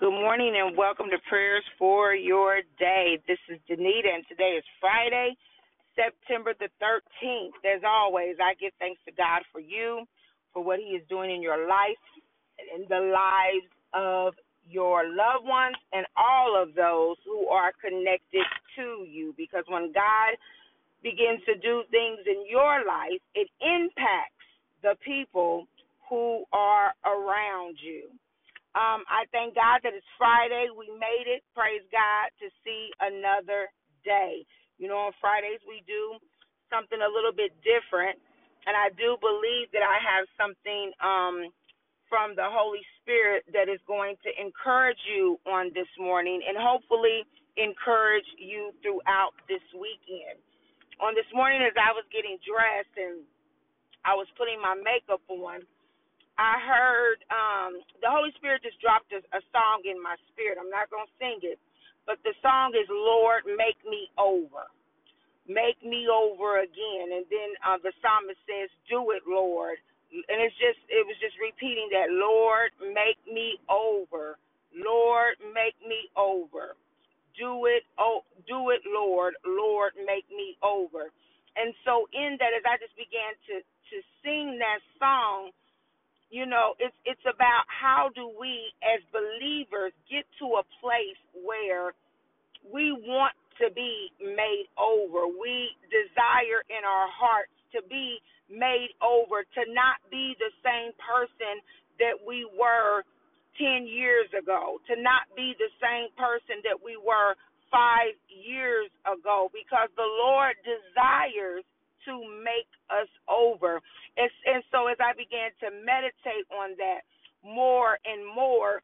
Good morning and welcome to Prayers for Your Day. This is Danita and today is Friday, September the 13th. As always, I give thanks to God for you, for what He is doing in your life and in the lives of your loved ones and all of those who are connected to you. Because when God begins to do things in your life, it impacts the people who are around you. Um, I thank God that it's Friday. We made it. Praise God to see another day. You know, on Fridays we do something a little bit different, and I do believe that I have something um, from the Holy Spirit that is going to encourage you on this morning, and hopefully encourage you throughout this weekend. On this morning, as I was getting dressed and I was putting my makeup on I heard um, the Holy Spirit just dropped a, a song in my spirit. I'm not going to sing it, but the song is Lord, Make Me Over. Make me over again. And then uh, the psalmist says, Do it, Lord. And it's just, it was just repeating that, Lord, make me over. Lord, make me over. Do it, oh, do it, Lord. Lord, make me over. And so in that, as I just began to to sing that song, you know it's it's about how do we as believers get to a place where we want to be made over. We desire in our hearts to be made over to not be the same person that we were 10 years ago to not be the same person that we were 5 years ago because the lord desires to make us over. And, and so as I began to meditate on that more and more,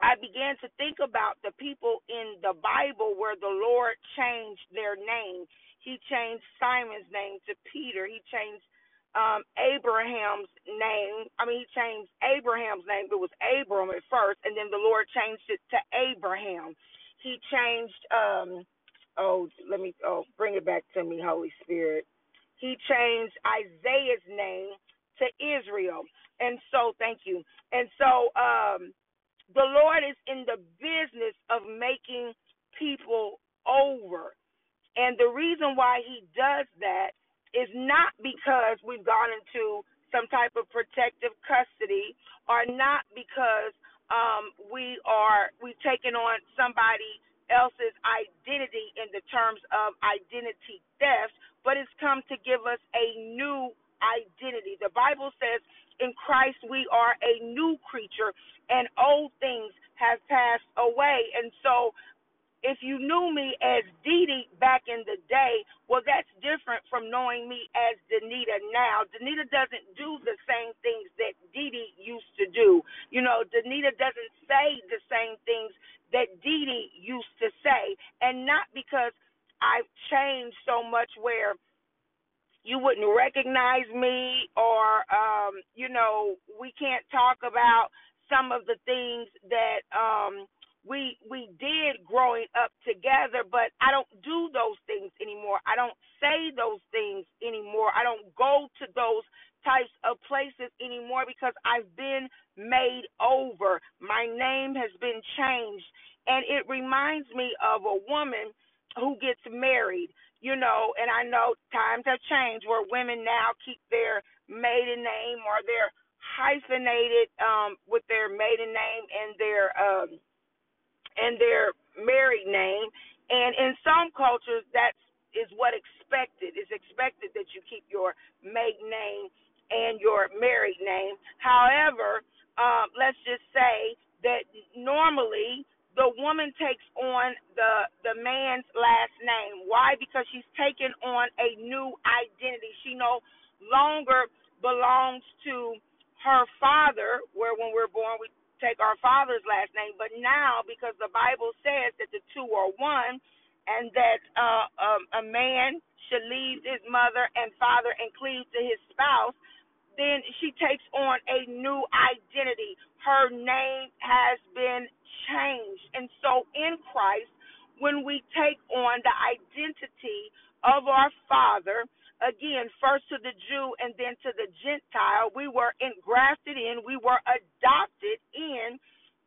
I began to think about the people in the Bible where the Lord changed their name. He changed Simon's name to Peter. He changed um, Abraham's name. I mean, he changed Abraham's name. It was Abram at first, and then the Lord changed it to Abraham. He changed. Um, oh, let me. Oh, bring it back to me, Holy Spirit he changed Isaiah's name to Israel. And so, thank you. And so, um, the Lord is in the business of making people over. And the reason why he does that is not because we've gone into some type of protective custody or not because um, we are we've taken on somebody else's identity in the terms of identity theft, but it's come to give us a new identity. The Bible says in Christ we are a new creature and old things have passed away. And so if you knew me as Dee Dee back in the day, well, that's different from knowing me as Danita now. Danita doesn't do the same things that Dee Dee used to do. You know, Danita doesn't say the same things that Dee Dee used to say, and not because I've changed so much where you wouldn't recognize me or um you know we can't talk about some of the things that um we we did growing up together but i don't do those things anymore. I don't say those things anymore. I don't go to those types of places anymore because i've been made over. My name has been changed. And it reminds me of a woman who gets married you know and i know times have changed where women now keep their maiden name or they're hyphenated um with their maiden name and their um and their married name. And in some cultures, that is what expected. It's expected that you keep your maiden name and your married name. However, um, let's just say that normally the woman takes on the the man's last name. Why? Because she's taken on a new identity. She no longer belongs to her father, where when we're born we take our father's last name, but now because the Bible says that the two are one, and that uh, um, a man should leave his mother and father and cleave to his spouse, then she takes on a new identity. Her name has been changed. And so in Christ, when we take on the identity of our Father, again, first to the Jew and then to the Gentile, we were engrafted in, we were adopted in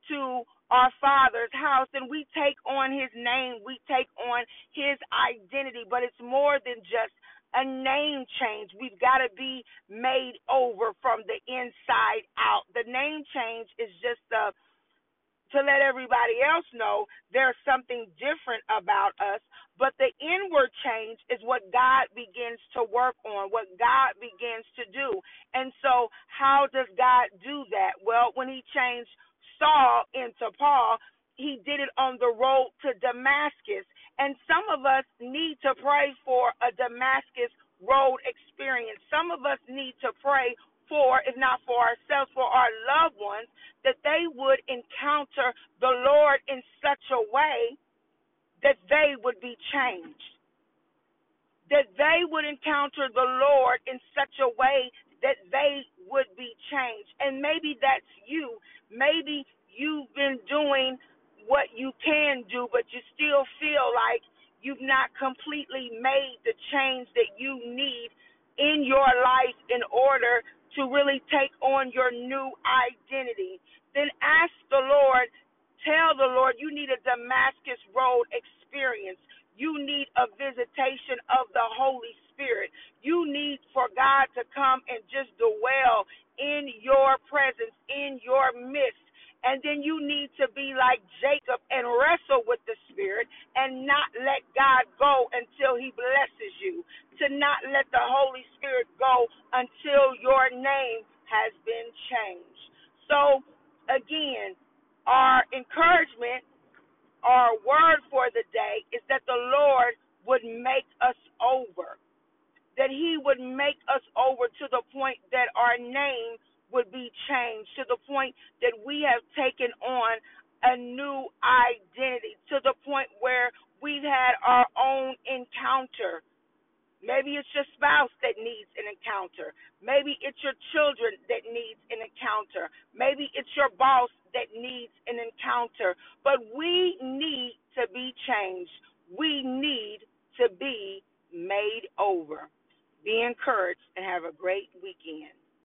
to our father's house and we take on his name we take on his identity but it's more than just a name change. We've got to be made over from the inside out. The name change is just a to let everybody else know there's something different about us. But the inward change is what God begins to work on, what God begins to do. And so, how does God do that? Well, when He changed Saul into Paul, He did it on the road to Damascus. And some of us need to pray for a Damascus road experience. Some of us need to pray for, if not for ourselves, for our loved ones, that they would encounter the Lord in such a way that they would be changed. That they would encounter the Lord in such a way that they would be changed. And maybe that's you. Maybe you've been doing what you can do, but you still feel like you've not completely made the change that you need in your life in order to really take on your new identity. Then ask the Lord, tell the Lord you need a Damascus Road experience. You need a visitation of the Holy Spirit. You need for God to come and just dwell in your presence, in your midst. And then you need to be like Jacob and wrestle with the Spirit and not let God go until He blesses you. To not let the Holy Spirit go until your name has been changed. So, again, our encouragement, our word for the day is that the Lord would make us over. That He would make us over to the point that our name would be changed to the point that we have taken on a new identity, to the point where we've had our own encounter. Maybe it's your spouse that needs an encounter. Maybe it's your children that needs an encounter. Maybe it's your boss that needs an encounter. But we need to be changed. We need to be made over. Be encouraged and have a great weekend.